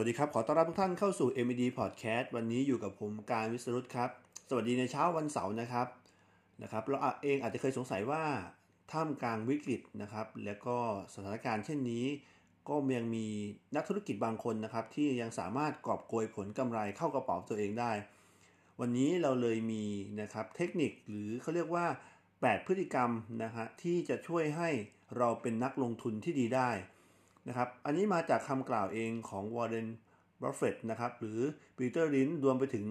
วัสดีครับ ขอต้อนรับทุกท่านเข้าสู่ MED Podcast วันนี้อยู่กับผมการวิสรุตครับ สวัสดีในเช้าวันเสาร์นะครับนะครับ เราเองอาจจะเคยสงสัยว่าท่ามกลางวิกฤตนะครับ แล้วก็สถานการณ์เช่นนี้ ก็ยังมีนักธุรกิจบางคนนะครับ ที่ยังสามารถกอบโกยผลกำไรเข้ากระเป๋าตัวเองได้ วันนี้เราเลยมีนะครับเทคนิคหรือเขาเรียกว่า 8 พฤติกรรมนะฮะที่จะช่วยให้เราเป็นนักลงทุนที่ดีได้ นะครับ อันนี้มาจากคำกล่าวเองของวอร์เรนบัฟเฟตนะครับ หรือปีเตอร์ลินช์รวมไปถึง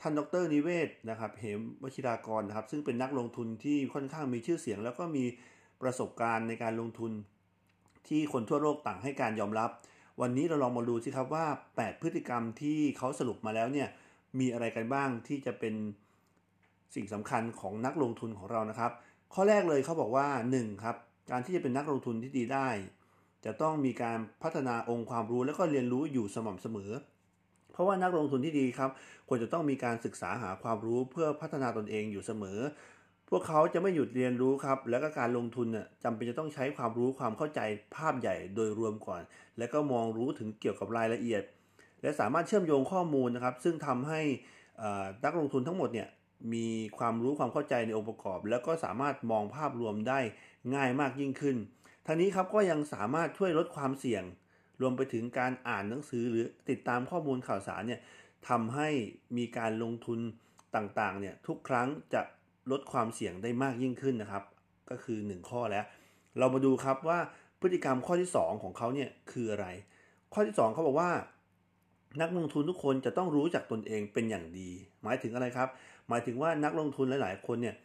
ท่านดร.นิเวศน์นะครับเหมวชิรวรากรนะครับ ซึ่งเป็นนักลงทุนที่ค่อนข้างมีชื่อเสียง แล้วก็มีประสบการณ์ในการลงทุนที่คนทั่วโลกต่างให้การยอมรับ วันนี้เราลองมาดูสิครับว่า 8 พฤติกรรมที่เขาสรุปมาแล้วเนี่ยมีอะไรกันบ้างที่จะเป็นสิ่งสำคัญของนักลงทุนของเรานะครับ ข้อแรกเลยเขาบอกว่า 1 ครับ การที่จะเป็นนักลงทุนที่ดีได้ จะต้องมีการพัฒนาองค์ความรู้และก็เรียนรู้อยู่สม่ำเสมอ เพราะว่านักลงทุนที่ดีครับควรจะต้องมีการศึกษาหาความรู้เพื่อพัฒนาตนเองอยู่เสมอ พวกเขาจะไม่หยุดเรียนรู้ครับ แล้วก็การลงทุนน่ยจำเป็นจะต้องใช้ความรู้ความเข้าใจภาพใหญ่โดยรวมก่อน แล้วก็มองรู้ถึงเกี่ยวกับรายละเอียด และสามารถเชื่อมโยงข้อมูลนะครับ ซึ่งทำให้นักลงทุนทั้งหมดเนี่ยมีความรู้ความเข้าใจในองค์ประกอบ แล้วก็สามารถมองภาพรวมได้ง่ายมากยิ่งขึ้น ทางนี้ครับก็ยังสามารถช่วยลดความเสี่ยง รวมไปถึงการอ่านหนังสือหรือติดตามข้อมูลข่าวสารเนี่ยทำให้มีการลงทุนต่างๆเนี่ยทุกครั้งจะลดความเสี่ยงได้มากยิ่งขึ้นนะครับ ก็คือ 1 ข้อแล้ว เรามาดูครับว่าพฤติกรรมข้อที่ 2 ของเขาเนี่ยคืออะไร ข้อที่ 2เขาบอกว่า นักลงทุนทุกคนจะต้องรู้จักตนเองเป็นอย่างดี หมายถึงอะไรครับ หมายถึงว่านักลงทุนหลาย ๆ คนเนี่ย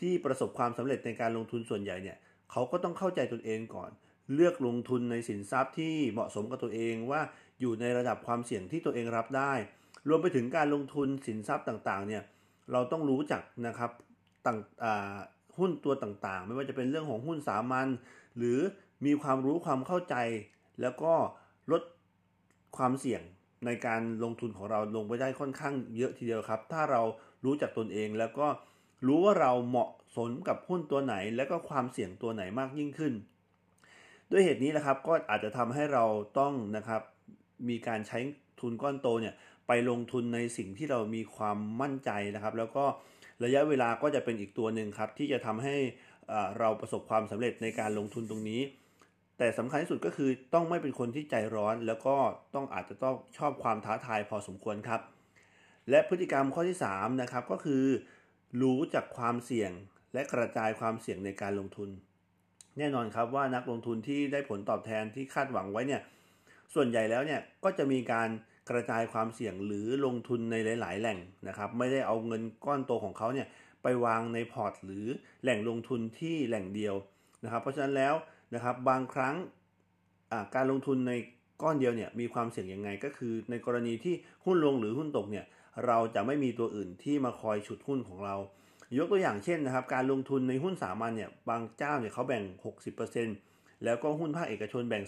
ที่ประสบความสำเร็จในการลงทุนส่วนใหญ่เนี่ย เขาก็ต้องเข้าใจตนเองก่อน เลือกลงทุนในสินทรัพย์ที่เหมาะสมกับตัวเองว่าอยู่ในระดับความเสี่ยงที่ตัวเองรับได้ รวมไปถึงการลงทุนสินทรัพย์ต่างๆเนี่ยเราต้องรู้จักนะครับต่างหุ้นตัวต่างๆ ไม่ว่าจะเป็นเรื่องของหุ้นสามัญหรือมีความรู้ความเข้าใจ แล้วก็ลดความเสี่ยงในการลงทุนของเราลงไปได้ค่อนข้างเยอะทีเดียวครับ ถ้าเรารู้จักตนเองแล้วก็ รู้ว่าเราเหมาะสมกับหุ้นตัวไหน และก็ความเสี่ยงตัวไหนมากยิ่งขึ้น ด้วยเหตุนี้นะครับก็อาจจะทำให้เราต้องนะครับมีการใช้ทุนก้อนโตเนี่ยไปลงทุนในสิ่งที่เรามีความมั่นใจนะครับ แล้วก็ระยะเวลาก็จะเป็นอีกตัวหนึ่งครับ ที่จะทำให้เราประสบความสำเร็จในการลงทุนตรงนี้ แต่สำคัญที่สุดก็คือต้องไม่เป็นคนที่ใจร้อน แล้วก็ต้องอาจจะต้องชอบความท้าทายพอสมควรครับ และพฤติกรรมข้อที่3นะครับก็คือ รู้จักความเสี่ยงและกระจายความเสี่ยงในการลงทุน แน่นอนครับว่านักลงทุนที่ได้ผลตอบแทนที่คาดหวังไว้เนี่ยส่วนใหญ่แล้วเนี่ยก็จะมีการกระจายความเสี่ยงหรือลงทุนในหลาย ๆ แหล่งนะครับ ไม่ได้เอาเงินก้อนโตของเขาเนี่ยไปวางในพอร์ต หรือแหล่งลงทุนที่แหล่งเดียวนะครับ เพราะฉะนั้นแล้วนะครับบางครั้งการลงทุนในก้อนเดียวเนี่ยมีความเสี่ยงยังไงก็คือในกรณีที่หุ้นลงหรือหุ้นตกเนี่ย เราจะไม่มีตัวอื่นที่มาคอยฉุดหุ้นของเรา ยกตัวอย่างเช่นนะครับ การลงทุนในหุ้นสามัญเนี่ยบางเจ้าเนี่ยเขาแบ่ง 60%แล้วก็หุ้นภาคเอกชนแบ่ง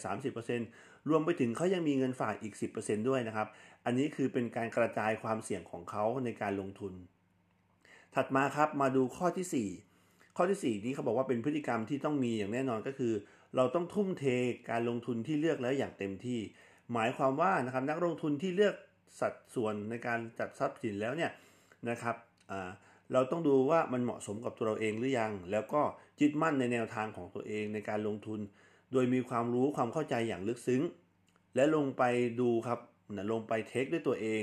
30%รวมไปถึงเขายังมีเงินฝากอีก 10%ด้วยนะครับ อันนี้คือเป็นการกระจายความเสี่ยงของเขาในการลงทุน ถัดมาครับมาดูข้อที่ 4ข้อที่ 4 นี้เขาบอกว่าเป็นพฤติกรรมที่ต้องมีอย่างแน่นอนก็คือ เราต้องทุ่มเทการลงทุนที่เลือกแล้วอย่างเต็มที่ หมายความว่านะครับนักลงทุนที่เลือก สัดส่วนในการจัดทรัพย์สินแล้วเนี่ยนะครับเราต้องดูว่ามันเหมาะสมกับตัวเราเองหรือยัง แล้วก็ยึดมั่นในแนวทางของตัวเองในการลงทุน โดยมีความรู้ความเข้าใจอย่างลึกซึ้ง และลงไปดูครับนะลงไป take ด้วยตัวเอง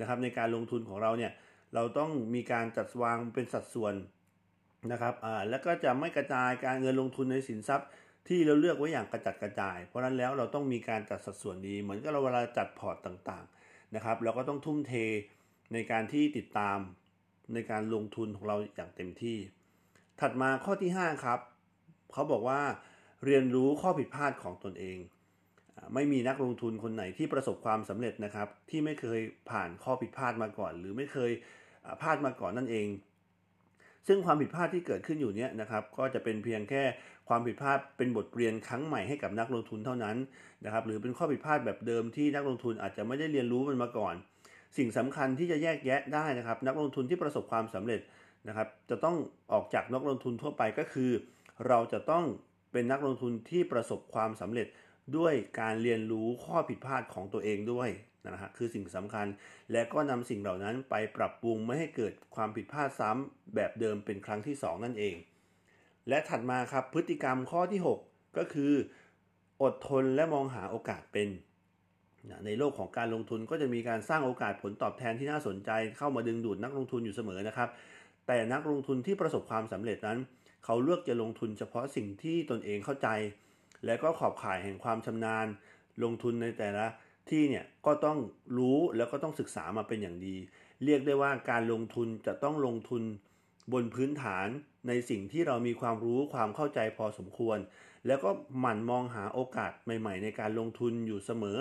นะครับ ในการลงทุนของเราเนี่ยเราต้องมีการจัดวางเป็นสัดส่วนนะครับอ่าแล้วก็จะไม่กระจายการเงินลงทุนในสินทรัพย์ ที่เราเลือกไว้อย่างกระจัดกระจาย เพราะนั้นแล้วเราต้องมีการจัดสัดส่วนดี เหมือนกับเราเวลาจัดพอร์ตต่างๆ นะครับเราก็ต้องทุ่มเทในการที่ติดตามในการลงทุนของเราอย่างเต็มที่ ถัดมาข้อที่ 5 ครับ เขาบอกว่าเรียนรู้ข้อผิดพลาดของตนเอง ไม่มีนักลงทุนคนไหนที่ประสบความสำเร็จนะครับ ที่ไม่เคยผ่านข้อผิดพลาดมาก่อน หรือไม่เคยพลาดมาก่อนนั่นเอง ซึ่งความผิดพลาดที่เกิดขึ้นอยู่เนี้ยนะครับก็จะเป็นเพียงแค่ความผิดพลาดเป็นบทเรียนครั้งใหม่ให้กับนักลงทุนเท่านั้นนะครับหรือเป็นข้อผิดพลาดแบบเดิมที่นักลงทุนอาจจะไม่ได้เรียนรู้มันมาก่อน สิ่งสำคัญที่จะแยกแยะได้นะครับ นักลงทุนที่ประสบความสำเร็จนะครับ จะต้องออกจากนักลงทุนทั่วไปก็คือ เราจะต้องเป็นนักลงทุนที่ประสบความสำเร็จด้วยการเรียนรู้ข้อผิดพลาดของตัวเองด้วย นะฮะคือสิ่งสำคัญและก็นำสิ่งเหล่านั้นไปปรับปรุงไม่ให้เกิดความผิดพลาดซ้ำแบบเดิมเป็นครั้งที่ 2 นั่นเอง และถัดมาครับพฤติกรรมข้อที่ 6 ก็คือ อดทนและมองหาโอกาสเป็นในโลกของการลงทุนก็จะมีการสร้างโอกาสผลตอบแทนที่น่าสนใจ เข้ามาดึงดูดนักลงทุนอยู่เสมอนะครับ แต่นักลงทุนที่ประสบความสำเร็จนั้น เขาเลือกจะลงทุนเฉพาะสิ่งที่ตนเองเข้าใจ และก็ขอบข่ายแห่งความชำนาญ ลงทุนในแต่ละ ที่เนี่ยก็ต้องรู้แล้วก็ต้องศึกษามาเป็นอย่างดี เรียกได้ว่าการลงทุนจะต้องลงทุนบนพื้นฐานในสิ่งที่เรามีความรู้ความเข้าใจพอสมควร แล้วก็หมั่นมองหาโอกาสใหม่ ๆ ในการลงทุนอยู่เสมอ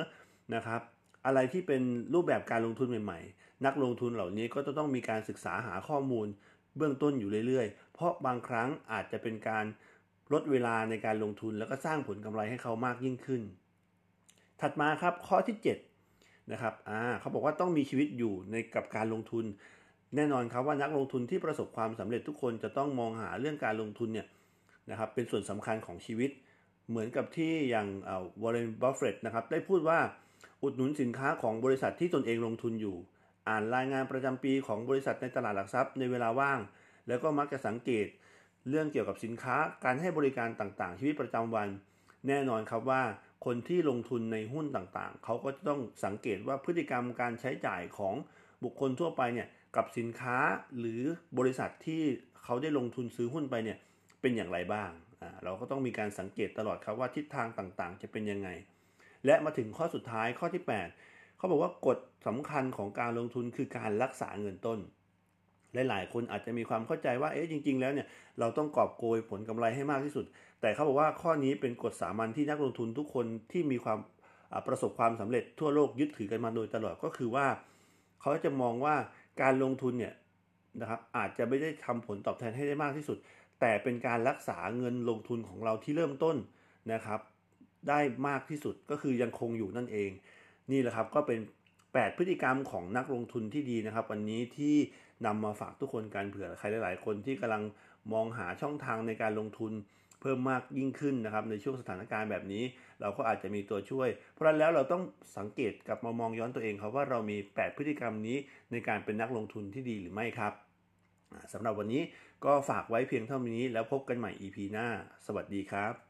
นะครับ อะไรที่เป็นรูปแบบการลงทุนใหม่ ๆ นักลงทุนเหล่านี้ก็จะต้องมีการศึกษาหาข้อมูล เบื้องต้นอยู่เรื่อยๆ เพราะบางครั้งอาจจะเป็นการลดเวลาในการลงทุนแล้วก็สร้างผลกำไรให้เขามากยิ่งขึ้น ถัดมาครับข้อที่7นะครับอ่าเขาบอกว่าต้องมีชีวิตอยู่ในกับการลงทุน แน่นอนครับว่านักลงทุนที่ประสบความสำเร็จทุกคนจะต้องมองหาเรื่องการลงทุนเนี่ยนะครับเป็นส่วนสำคัญของชีวิต เหมือนกับที่อย่างวอร์เรนบัฟเฟตนะครับได้พูดว่าอุดหนุนสินค้าของบริษัทที่ตนเองลงทุนอยู่ อ่านรายงานประจำปีของบริษัทในตลาดหลักทรัพย์ในเวลาว่าง แล้วก็มักจะสังเกตเรื่องเกี่ยวกับสินค้าการให้บริการต่างๆ ชีวิตประจำวัน แน่นอนครับว่า คนที่ลงทุนในหุ้นต่างๆ เขาก็จะต้องสังเกตว่าพฤติกรรมการใช้จ่ายของบุคคลทั่วไปเนี่ยกับสินค้าหรือบริษัทที่เขาได้ลงทุนซื้อหุ้นไปเนี่ยเป็นอย่างไรบ้าง เราก็ต้องมีการสังเกตตลอดครับว่าทิศทางต่างๆ จะเป็นยังไง และมาถึงข้อสุดท้ายข้อที่ 8 เขาบอกว่ากฎสำคัญของการลงทุนคือการรักษาเงินต้น หลายๆ คนอาจจะมีความเข้าใจว่าเอ๊ะจริง ๆ แล้วเนี่ยเราต้องกอบโกยผลกำไรให้มากที่สุด แต่เขาบอกว่าข้อนี้เป็นกฎสามัญที่นักลงทุนทุกคนที่มีความประสบความสำเร็จทั่วโลกยึดถือกันมาโดยตลอดก็คือว่า เขาจะมองว่าการลงทุนเนี่ยนะครับอาจจะไม่ได้ทำผลตอบแทนให้ได้มากที่สุด แต่เป็นการรักษาเงินลงทุนของเราที่เริ่มต้นนะครับ ได้มากที่สุดก็คือยังคงอยู่นั่นเอง นี่แหละครับก็เป็น 8 พฤติกรรมของนักลงทุนที่ดีนะครับ วันนี้ที่นำมาฝากทุกคนกันเผื่อใครหลาย ๆ คนที่กำลังมองหาช่องทางในการลงทุนเพิ่มมากยิ่งขึ้นนะครับ ในช่วงสถานการณ์แบบนี้ เราก็อาจจะมีตัวช่วย เพราะฉะนั้นแล้วเราต้องสังเกตกับมามองย้อนตัวเองครับว่าเรามี 8 พฤติกรรมนี้ในการเป็นนักลงทุนที่ดีหรือไม่ครับสำหรับวันนี้ก็ฝากไว้เพียงเท่านี้แล้วพบกันใหม่ EP หน้า สวัสดีครับ